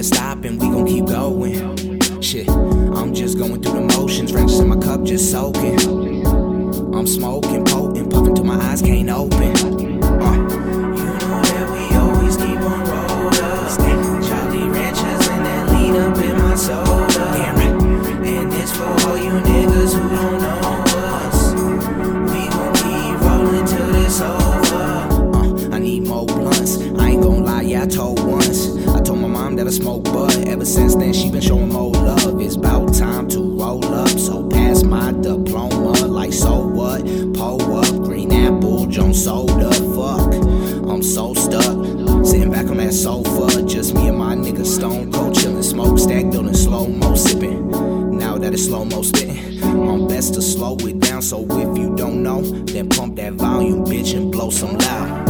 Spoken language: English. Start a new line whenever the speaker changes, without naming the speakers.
can stop and we gon' keep going. Shit, I'm just going through the motions, wrenches in my cup just soaking. I'm smoking, potent, puffing till my eyes can't open. Uh, you know that we always keep on ranchers and that up in my soda. And it's for all you niggas who don't know us. We rolling till it's over. Uh, I need more blunts. I ain't gon' lie, yeah, I told one. I smoke bud. Ever since then, she been showing more love. It's about time to roll up. So pass my diploma. Like, so what? Pull up, green apple, Jones soda. Fuck, I'm so stuck. Sitting back on that sofa. Just me and my nigga Stone Cold chillin'. Smokestack building slow mo sipping. Now that it's slow mo spitting. I'm best to slow it down. So if you don't know, then pump that volume, bitch, and blow some loud.